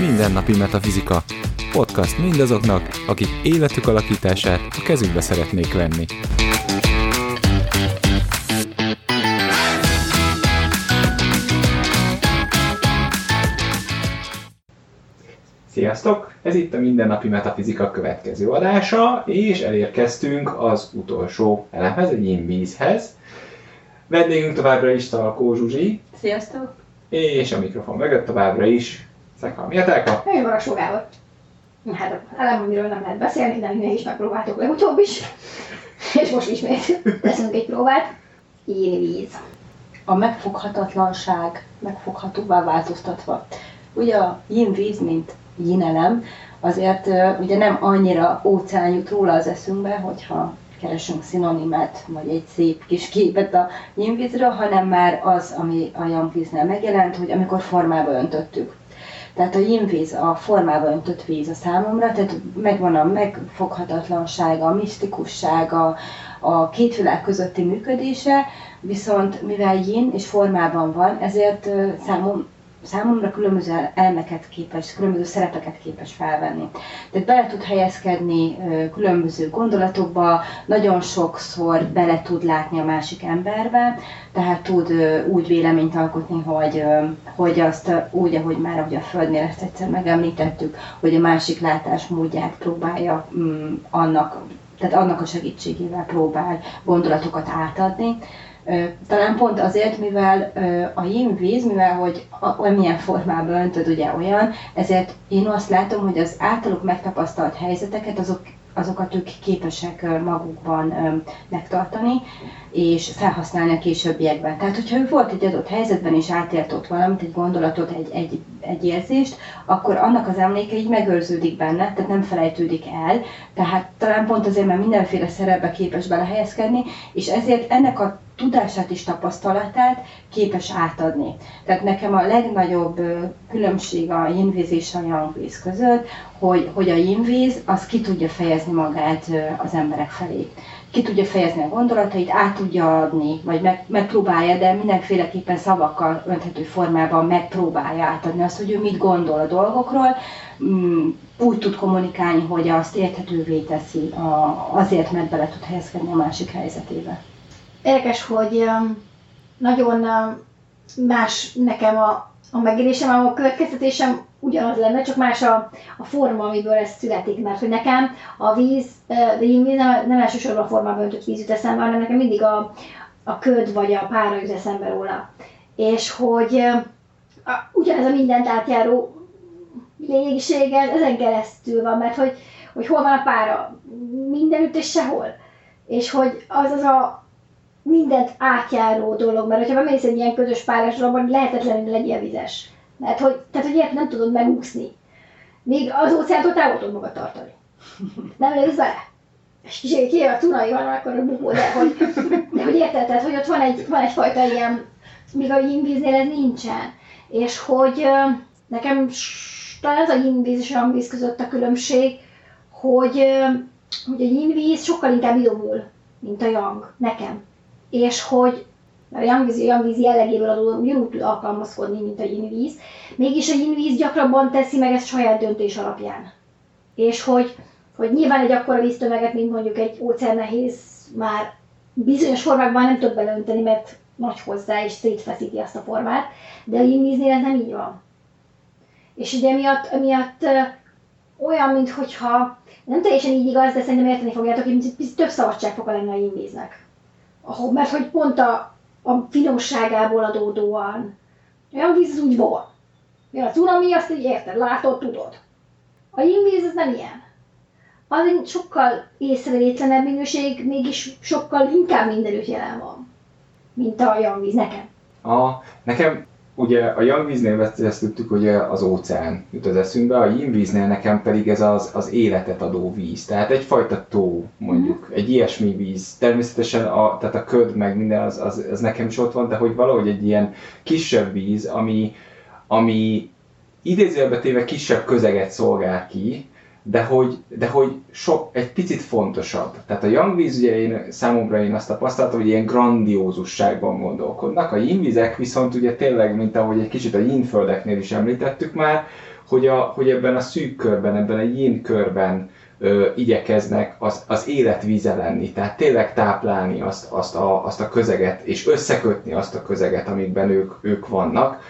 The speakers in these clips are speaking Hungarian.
Mindennapi Metafizika. Podcast mindazoknak, akik életük alakítását a kezükbe szeretnék venni. Sziasztok! Ez itt a Mindennapi Metafizika következő adása, és elérkeztünk az utolsó elemhez, egy invízhez. Vendégünk továbbra is Talkó Zsuzsi, Sziasztok! és a mikrofon mögött továbbra is Szekha Mietelka. Én van a Gábor. Hát elem, amiről nem lehet beszélni, de mi is megpróbáltuk legutóbb is. És most ismét teszünk egy próbát. Én víz. A megfoghatatlanság megfoghatóvá változtatva. Ugye a yin víz, mint yin elem, azért ugye nem annyira óceán jut róla az eszünkbe, hogyha keresünk szinonimet, vagy egy szép kis képet a yin vízről, hanem már az, ami a yang víznél megjelent, hogy amikor formába öntöttük. Tehát a yin víz, a formába öntött víz a számomra, tehát megvan a megfoghatatlansága, a misztikussága, a két világ közötti működése, viszont mivel yin és formában van, ezért számom, számomra különböző elmeket képes, különböző szerepeket képes felvenni. Tehát bele tud helyezkedni különböző gondolatokba, nagyon sokszor bele tud látni a másik emberbe, tehát tud úgy véleményt alkotni, hogy, hogy azt úgy, ahogy már ahogy a Földnél ezt egyszer megemlítettük, hogy a másik látásmódját próbálja mm, annak, tehát annak a segítségével próbál gondolatokat átadni. Talán pont azért, mivel a yin víz, mivel hogy amilyen formában öntöd ugye olyan, ezért én azt látom, hogy az általuk megtapasztalt helyzeteket, azok, azokat ők képesek magukban megtartani, és felhasználni a későbbiekben. Tehát, hogyha ő volt egy adott helyzetben, és átélt ott valamit, egy gondolatot, egy, egy, egy érzést, akkor annak az emléke így megőrződik benne, tehát nem felejtődik el. Tehát talán pont azért, mert mindenféle szerepbe képes belehelyezkedni, és ezért ennek a tudását és tapasztalatát képes átadni. Tehát nekem a legnagyobb különbség a yinvíz és a yangvíz között, hogy, hogy a yinvíz az ki tudja fejezni magát az emberek felé. Ki tudja fejezni a gondolatait, át tudja adni, vagy meg, megpróbálja, de mindenféleképpen szavakkal önthető formában megpróbálja átadni azt, hogy ő mit gondol a dolgokról, mm, úgy tud kommunikálni, hogy azt érthetővé teszi azért, mert bele tud helyezkedni a másik helyzetébe. Érdekes, hogy um, nagyon um, más nekem a, a megélésem, a következtetésem ugyanaz lenne, csak más a, a forma, amiből ez születik. Mert hogy nekem a víz, víz nem, nem elsősorban a formában öntött víz jut eszembe, hanem nekem mindig a, a köd vagy a pára jut eszembe róla. És hogy a, ugyanez a mindent átjáró lényegiség ez ezen keresztül van, mert hogy, hogy hol van a pára, mindenütt és sehol. És hogy az az a mindent átjáró dolog, mert hogyha bemész egy ilyen közös párásra, abban lehetetlenül legyél vizes. Mert hogy, tehát, hogy ilyet nem tudod megúszni. Még az óceántól távol tudod magad tartani. Nem lépsz bele. És kicsit kijöv a cunami van, akkor bukó, de hogy, de hogy érted, tehát, hogy ott van, egy, van egyfajta ilyen, míg a yinvíznél ez nincsen. És hogy nekem talán az a yinvíz és a yangvíz között a különbség, hogy, hogy a yinvíz sokkal inkább idomul, mint a yang, nekem. És hogy mert a yangvíz, a yangvíz jellegéből adódóan ugyanúgy tud alkalmazkodni, mint a yinvíz, mégis a yinvíz gyakrabban teszi meg ezt saját döntés alapján. És hogy, hogy nyilván egy akkora víztömeget, mint mondjuk egy óceán nehéz már bizonyos formákban nem tud beleönteni, mert nagy hozzá és szétfeszíti azt a formát, de a yinvíznél ez nem így van. És ugye emiatt ö, olyan, mintha nem teljesen így igaz, de szerintem érteni fogjátok, hogy több szabadságfoka lenne a yinvíznek. Mert hogy pont a, a finomságából adódóan olyan víz az úgy van. Jön a cunami, azt így érted, látod, tudod. A yinvíz az nem ilyen. Az egy sokkal észrevétlenebb minőség, mégis sokkal inkább mindenütt jelen van, mint a yangvíz nekem. A, nekem ugye a Young víznél beszéltük, hogy az óceán jut az eszünkbe, a Yin víznél nekem pedig ez az, az életet adó víz, tehát egyfajta tó mondjuk, egy ilyesmi víz. Természetesen a, tehát a köd meg minden az, az, az nekem is ott van, de hogy valahogy egy ilyen kisebb víz, ami, ami idézőjelbe téve kisebb közeget szolgál ki, de hogy, de hogy sok, egy picit fontosabb. Tehát a Young víz, ugye én, számomra én azt tapasztaltam, hogy ilyen grandiózusságban gondolkodnak. A yin viszont ugye tényleg, mint ahogy egy kicsit a yin földeknél is említettük már, hogy, a, hogy ebben a szűk körben, ebben a yin körben ö, igyekeznek az, az életvíze lenni, tehát tényleg táplálni azt, azt, a, azt a közeget, és összekötni azt a közeget, amikben ők, ők vannak.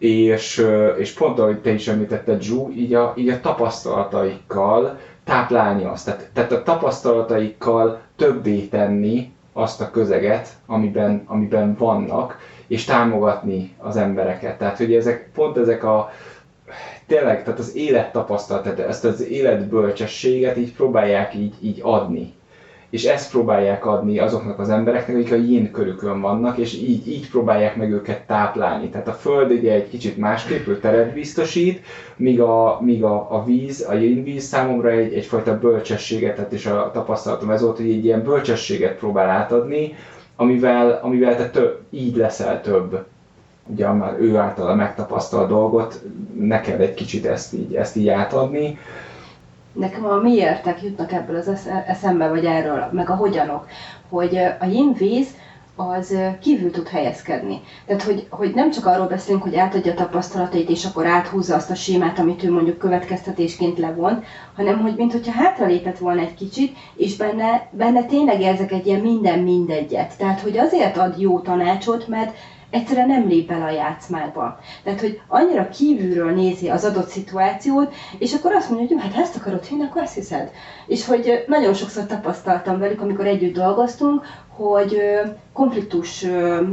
És, és pont ahogy te is említetted, Zsú, így a, így a tapasztalataikkal táplálni azt. Tehát, tehát a tapasztalataikkal többé tenni azt a közeget, amiben, amiben vannak, és támogatni az embereket. Tehát, hogy ezek, pont ezek a, tényleg, tehát az élettapasztalat, tehát ezt az életbölcsességet így próbálják így, így adni. És ezt próbálják adni azoknak az embereknek, akik a yin körükön vannak, és így, így próbálják meg őket táplálni. Tehát a föld ugye egy kicsit másképp, ő teret biztosít, míg a, míg a, a víz, a yin víz számomra egy, egyfajta bölcsességet, tehát és a tapasztalatom ez volt, hogy egy ilyen bölcsességet próbál átadni, amivel, amivel te több, így leszel több ugye ő által megtapasztalt dolgot, neked egy kicsit ezt így, ezt így átadni. Nekem a miértek jutnak ebből az eszembe, vagy erről, meg a hogyanok, hogy a yin víz az kívül tud helyezkedni. Tehát, hogy, hogy nem csak arról beszélünk, hogy átadja a tapasztalatait, és akkor áthúzza azt a sémát, amit ő mondjuk következtetésként levon, hanem hogy mintha hátralépett volna egy kicsit, és benne, benne tényleg érzek egy ilyen minden mindegyet. Tehát, hogy azért ad jó tanácsot, mert egyszerűen nem lép bele a játszmába. Tehát, hogy annyira kívülről nézi az adott szituációt, és akkor azt mondja, hogy jó, hát ezt akarod hinni, akkor azt hiszed. És hogy nagyon sokszor tapasztaltam velük, amikor együtt dolgoztunk, hogy konfliktus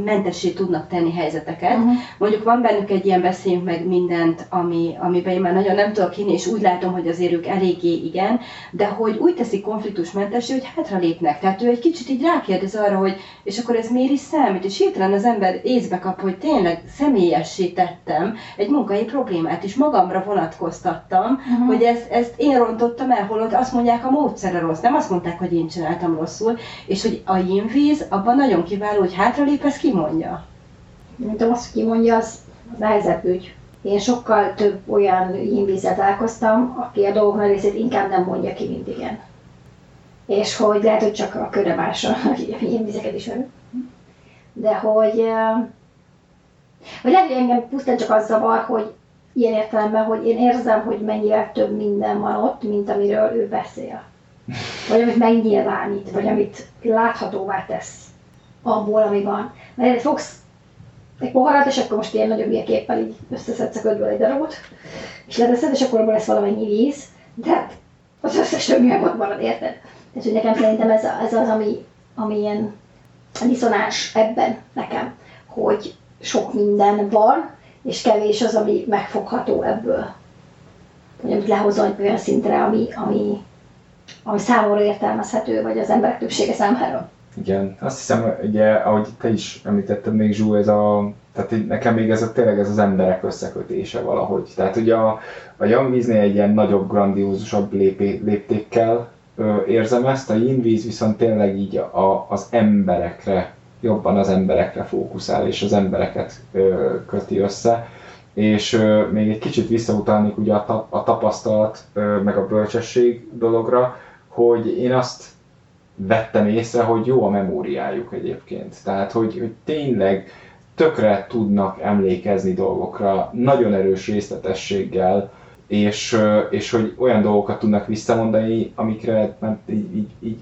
mentessé tudnak tenni helyzeteket. Uh-huh. Mondjuk van bennük egy ilyen beszéljünk meg mindent, ami, amiben én már nagyon nem tudok hinni, és úgy látom, hogy azért ők eléggé igen, de hogy úgy teszik konfliktusmentessé, hogy hátra lépnek. Tehát ő egy kicsit így rákérdez arra, hogy és akkor ez miért is számít, és hirtelen az ember észbe kap, hogy tényleg személyessé tettem egy munkai problémát, és magamra vonatkoztattam, uh-huh. hogy ezt, ezt én rontottam el, holott azt mondják, a módszere rossz, nem azt mondták, hogy én csináltam rosszul, és hogy a yin víz abban nagyon kiváló, hogy hátralép, ezt kimondja. Mint azt, kimondja, az, az nehezebb ügy. Én sokkal több olyan yin találkoztam, aki a dolgok nagy részét inkább nem mondja ki, mint igen. És hogy lehet, hogy csak a köre másra, ilyen vizeket is van. De hogy, vagy lehet, hogy engem pusztán csak az zavar, hogy ilyen értelemben, hogy én érzem, hogy mennyivel több minden van ott, mint amiről ő beszél. Vagy amit megnyilvánít, vagy amit láthatóvá tesz abból, ami van. Mert fogsz egy poharat, és akkor most ilyen nagyon képpel így összeszedsz a ködből egy darabot, és leteszed, és akkor abból lesz valamennyi víz, de hát az összes többi meg marad, érted? Tehát, hogy nekem szerintem ez, ez az, ami, ami ilyen diszonás ebben nekem, hogy sok minden van, és kevés az, ami megfogható ebből. Hogy amit lehozol egy olyan szintre, ami, ami, ami számomra értelmezhető, vagy az emberek többsége számára. Igen, azt hiszem, ugye, ahogy te is említetted még Zsú, ez a, tehát nekem még ez a, tényleg ez az emberek összekötése valahogy. Tehát ugye a, a Young Víznél egy ilyen nagyobb, grandiózusabb lépé, léptékkel ö, érzem ezt, a Yin Víz viszont tényleg így a, az emberekre, jobban az emberekre fókuszál, és az embereket ö, köti össze. És ö, még egy kicsit visszautalnék ugye a, ta, a tapasztalat, ö, meg a bölcsesség dologra, hogy én azt vettem észre, hogy jó a memóriájuk egyébként. Tehát, hogy, hogy tényleg tökre tudnak emlékezni dolgokra, nagyon erős részletességgel, és, és hogy olyan dolgokat tudnak visszamondani, amikre nem, így, így, így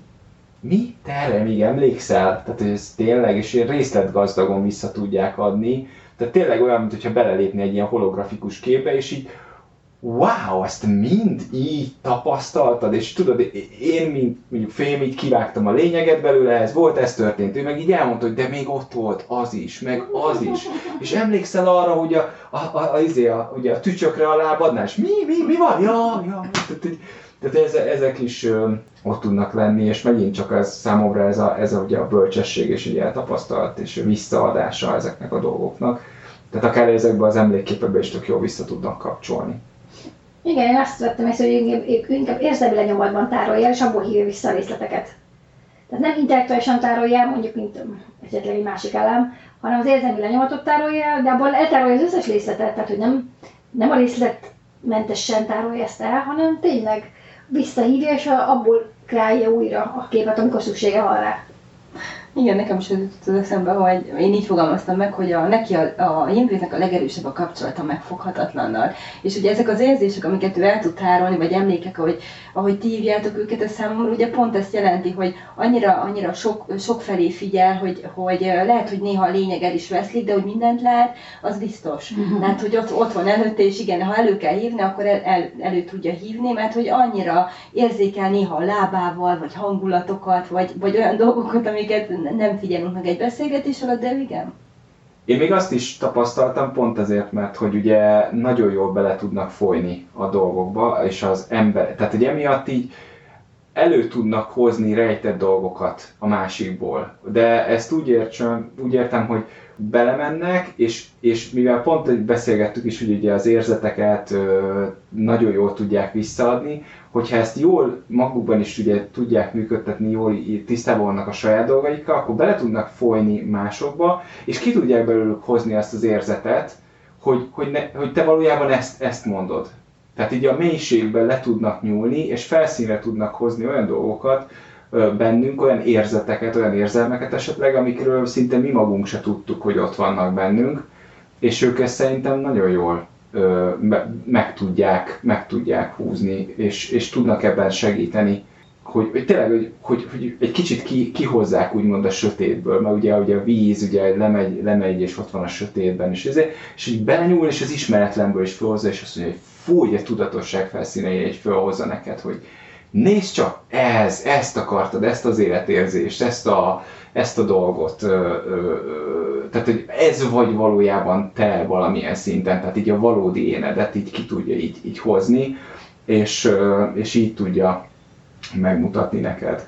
mi? Te erre még emlékszel? Tehát ez tényleg, és részletgazdagon vissza tudják adni. Tehát tényleg olyan, mintha belelépni egy ilyen holografikus képbe, és így wow, ezt mind így tapasztaltad, és tudod, én, mint mondjuk fém, így kivágtam a lényeget belőle, ez volt, ez történt. Ő meg így elmondta, hogy de még ott volt az is, meg az is. És emlékszel arra, hogy a, a, a, a, a, a, ugye a tücsökre a lábadnál, és mi, mi, mi van? Ja, ja. Tehát, tehát ezek is ö, ott tudnak lenni, és megint csak ez számomra ez a, ez a, ugye a bölcsesség és ugye a tapasztalat és visszaadása ezeknek a dolgoknak. Tehát akár ezekben az emlékképekben is tök jól vissza tudnak kapcsolni. Igen, én azt vettem észre, hogy inkább, inkább érzelmi lenyomatban tárolja, és abból hívja vissza a részleteket. Tehát nem intellektuálisan tárolja, mondjuk, mint esetleg egy másik elem, hanem az érzelmi lenyomatot tárolja, de abból eltárolja az összes részletet, tehát hogy nem, nem a részletmentesen tárolja ezt el, hanem tényleg visszahívja, és abból kreálja újra a képet, amikor szüksége van rá. Igen, nekem is az eszembe, hogy én így fogalmaztam meg, hogy a, neki a, a Jimvéznek a legerősebb a kapcsolata megfoghatatlannal. És ugye ezek az érzések, amiket ő el tud tárolni, vagy emlékek, ahogy, ahogy ti hívjátok őket, a számomra ugye pont ezt jelenti, hogy annyira, annyira sok, sok felé figyel, hogy, hogy lehet, hogy néha a lényeg el is veszlik, de hogy mindent lát, az biztos. Tehát, hogy ott, ott van előtte, és igen, ha elő kell hívni, akkor el, el, elő tudja hívni, mert hogy annyira érzékel néha a lábával, vagy hangulatokat, vagy, vagy olyan dolgokat, amiket nem figyelünk meg egy beszélgetés alatt, de igen. Én még azt is tapasztaltam pont ezért, mert hogy ugye nagyon jól bele tudnak folyni a dolgokba, és az ember, tehát hogy emiatt így elő tudnak hozni rejtett dolgokat a másikból. De ezt úgy, értsem, úgy értem, hogy belemennek, és, és mivel pont beszélgettük is, hogy ugye az érzeteket ö, nagyon jól tudják visszaadni, hogyha ezt jól magukban is ugye tudják működtetni, jól tisztában vannak a saját dolgaikkal, akkor bele tudnak folyni másokba, és ki tudják belőlük hozni azt az érzetet, hogy, hogy, ne, hogy te valójában ezt, ezt mondod. Tehát így a mélységben le tudnak nyúlni, és felszínre tudnak hozni olyan dolgokat bennünk, olyan érzeteket, olyan érzelmeket esetleg, amikről szinte mi magunk se tudtuk, hogy ott vannak bennünk, és ők ezt szerintem nagyon jól meg tudják, meg tudják húzni, és, és tudnak ebben segíteni, hogy, hogy tényleg, hogy, hogy, hogy egy kicsit ki, kihozzák úgymond a sötétből, mert ugye, ugye a víz ugye lemegy, lemegy, és ott van a sötétben, és, ezért, és így belenyúl, és az ismeretlenből is felhozza, és azt mondja, hogy fú, hogy a tudatosság felszínei egy felhozza neked, hogy nézd csak, ez, ezt akartad, ezt az életérzést, ezt a, ezt a dolgot, ö, ö, tehát hogy ez vagy valójában te valamilyen szinten, tehát így a valódi énedet így ki tudja így, így hozni, és, ö, és így tudja megmutatni neked.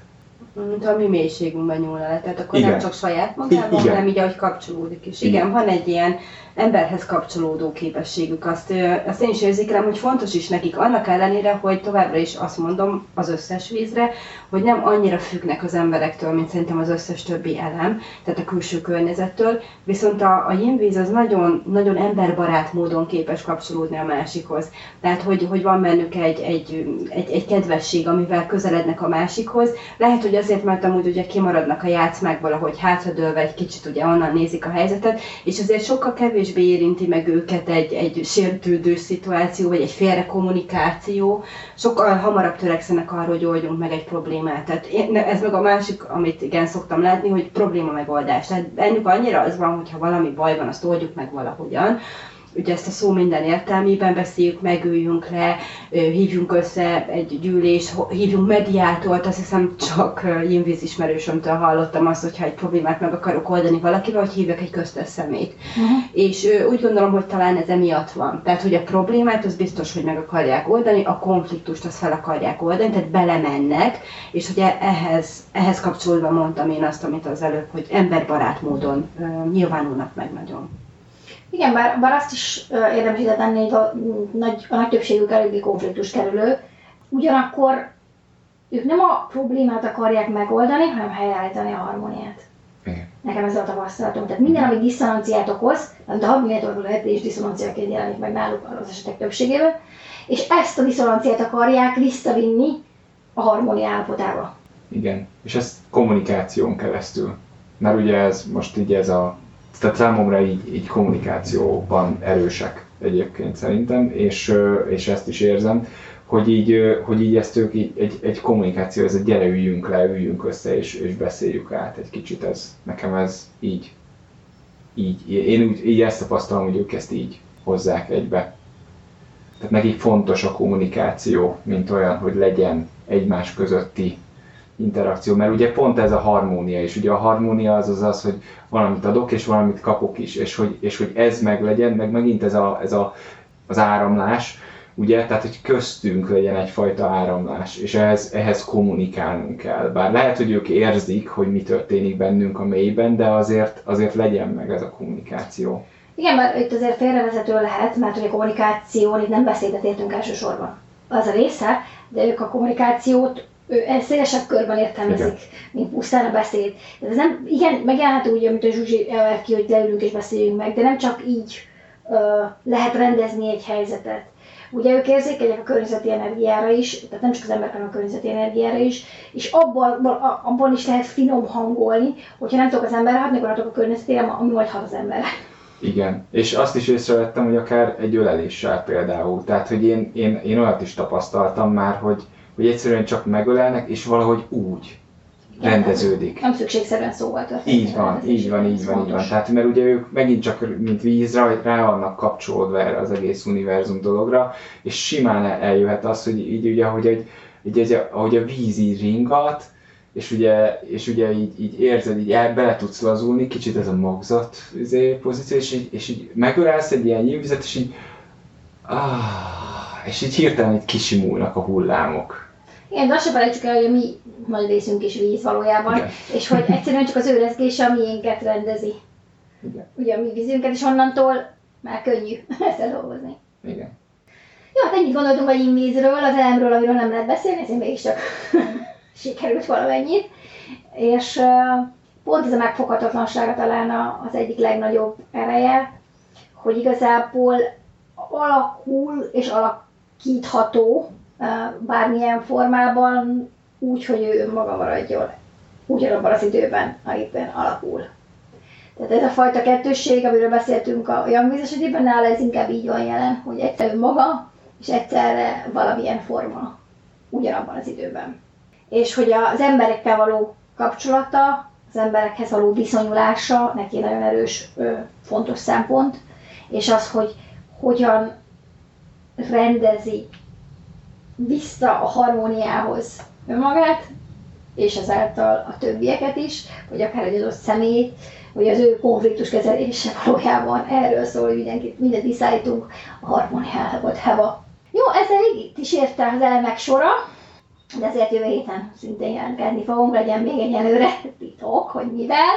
Mint a mi mélységünkben nyúlna le, tehát akkor igen. nem csak saját magában, igen. hanem így ahogy kapcsolódik is. Igen, igen, van egy ilyen emberhez kapcsolódó képességük. Azt, azt én is érzékelem, hogy fontos is nekik, annak ellenére, hogy továbbra is azt mondom az összes vízre, hogy nem annyira függnek az emberektől, mint szerintem az összes többi elem, tehát a külső környezettől, viszont a, a jínvíz az nagyon, nagyon emberbarát módon képes kapcsolódni a másikhoz. Tehát, hogy, hogy van bennük egy, egy, egy, egy kedvesség, amivel közelednek a másikhoz. Lehet, hogy azért, mert amúgy ugye kimaradnak a játszmákból, ahogy hátradőlve egy kicsit ugye onnan nézik a helyzetet, és azért sokkal kevésbé érinti meg őket egy, egy sértődő szituáció, vagy egy félre kommunikáció, sokkal hamarabb törekszenek arra, hogy oldjunk meg egy problémát. Tehát én, ez meg a másik, amit igen szoktam látni, hogy probléma megoldás. Tehát bennük annyira az van, hogyha valami baj van, azt oldjuk meg valahogyan ugye ezt a szó minden értelmében beszéljük meg, üljünk le, hívjunk össze egy gyűlés, hívjunk mediátort, azt hiszem csak Jinvíz ismerősömtől hallottam azt, hogyha egy problémát meg akarok oldani valakivel, hogy hívjak egy köztes szemét. Uh-huh. És úgy gondolom, hogy talán ez emiatt van. Tehát, hogy a problémát az biztos, hogy meg akarják oldani, a konfliktust azt fel akarják oldani, tehát belemennek, és hogy ehhez, ehhez kapcsolódva mondtam én azt, amit az előbb, hogy emberbarát módon nyilvánulnak meg nagyon. Igen, bár, bár azt is érdemes ide tenni, hogy a nagy, a nagy többségük eléggé konfliktus kerülő, ugyanakkor ők nem a problémát akarják megoldani, hanem helyreállítani a harmóniát. Igen. Nekem ez a tapasztalatom. Tehát minden, ami diszonanciát okoz, amit a harmóniától lehet és diszonanciaként jelenik meg náluk az esetek többségében, és ezt a diszonanciát akarják visszavinni a harmónia állapotába. Igen, és ezt kommunikáción keresztül. Mert ugye ez most így ez a tehát számomra így, így kommunikációban erősek egyébként szerintem, és, és ezt is érzem, hogy így, hogy így ezt ők így, egy, egy kommunikáció, ez egy gyere üljünk le, üljünk össze, és, és beszéljük át egy kicsit, ez, nekem ez így, így, én úgy, így ezt tapasztalom, hogy ők ezt így hozzák egybe. Tehát nekik fontos a kommunikáció, mint olyan, hogy legyen egymás közötti interakció, mert ugye pont ez a harmónia, és ugye a harmónia az az, az hogy valamit adok, és valamit kapok is, és hogy, és hogy ez meg legyen, meg megint ez, a, ez a, az áramlás, ugye, tehát hogy köztünk legyen egyfajta áramlás, és ehhez, ehhez kommunikálnunk kell. Bár lehet, hogy ők érzik, hogy mi történik bennünk a mélyben, de azért, azért legyen meg ez a kommunikáció. Igen, mert itt azért félrevezető lehet, mert hogy a kommunikáció, itt nem beszédet értünk elsősorban. Az a része, de ők a kommunikációt ő szélesebb körben értelmezik, igen. mint pusztán a beszéd. Ez nem, igen, megjelenhet úgy, amit a Zsuzsi elver ki, hogy leülünk és beszéljünk meg, de nem csak így uh, lehet rendezni egy helyzetet. Ugye ők érzékenyek a környezeti energiára is, tehát nem csak az emberek, hanem a környezeti energiára is, és abban, abban is lehet finom hangolni, hogyha nem tudok az emberre hatni, akkor a környezetére, ami majd hat az emberre. Igen, és azt is észrevettem, hogy akár egy öleléssel például. Tehát, hogy én, én, én olyat is tapasztaltam már, hogy, hogy egyszerűen csak megölelnek, és valahogy úgy Igen, rendeződik. Nem szükségszerűen szóval történik. Így van, így van, így van, így van. Tehát, mert ugye ők megint csak, mint vízre, rá vannak kapcsolódva erre az egész univerzum dologra, és simán eljöhet az, hogy így ugye, hogy egy, így, ahogy a víz így ringat, és ugye, és ugye így, így érzed, így el, bele tudsz lazulni, kicsit ez a magzat izé, pozíció, és így, és így megölelsz egy ilyen nyílvizet, és így, ah, és így hirtelen így kisimulnak a hullámok. Igen, de azt sem felejtsük el, hogy a mi nagy részünk is víz valójában, Igen. és hogy egyszerűen csak az ő rezgése a miénket rendezi. Igen. Ugye a mi vízünket, és onnantól már könnyű ezzel dolgozni. Igen. Jó, hát ennyit gondoltunk a vízről, az elemről, amiről nem lehet beszélni, ezért mégiscsak sikerült valamennyit, és pont ez a megfoghatatlansága talán az egyik legnagyobb ereje, hogy igazából alakul és alakítható bármilyen formában úgy, hogy ő önmaga maradjon ugyanabban az időben, amiben alakul. Tehát ez a fajta kettősség, amiről beszéltünk a Young esetében, nála ez inkább így van jelen, hogy egyszer maga, és egyszerre valamilyen forma ugyanabban az időben és hogy az emberekkel való kapcsolata, az emberekhez való viszonyulása neki nagyon erős, fontos szempont, és az, hogy hogyan rendezi vissza a harmóniához önmagát, és ezáltal a többieket is, vagy akár egy adott személyt, vagy az ő konfliktus kezelése valójában erről szól, hogy mindenkit, mindent visszaállítunk a harmóniához, heva. Jó, ezzel itt is érte az elemek sora de ezért jövő héten szintén jelentkezni fogunk, legyen még egy előre titok, hogy mivel.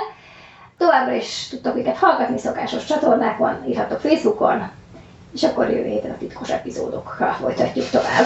Továbbra is tudtok őket hallgatni szokásos csatornákon, írhatok Facebookon, és akkor jövő héten a titkos epizódokkal folytatjuk tovább.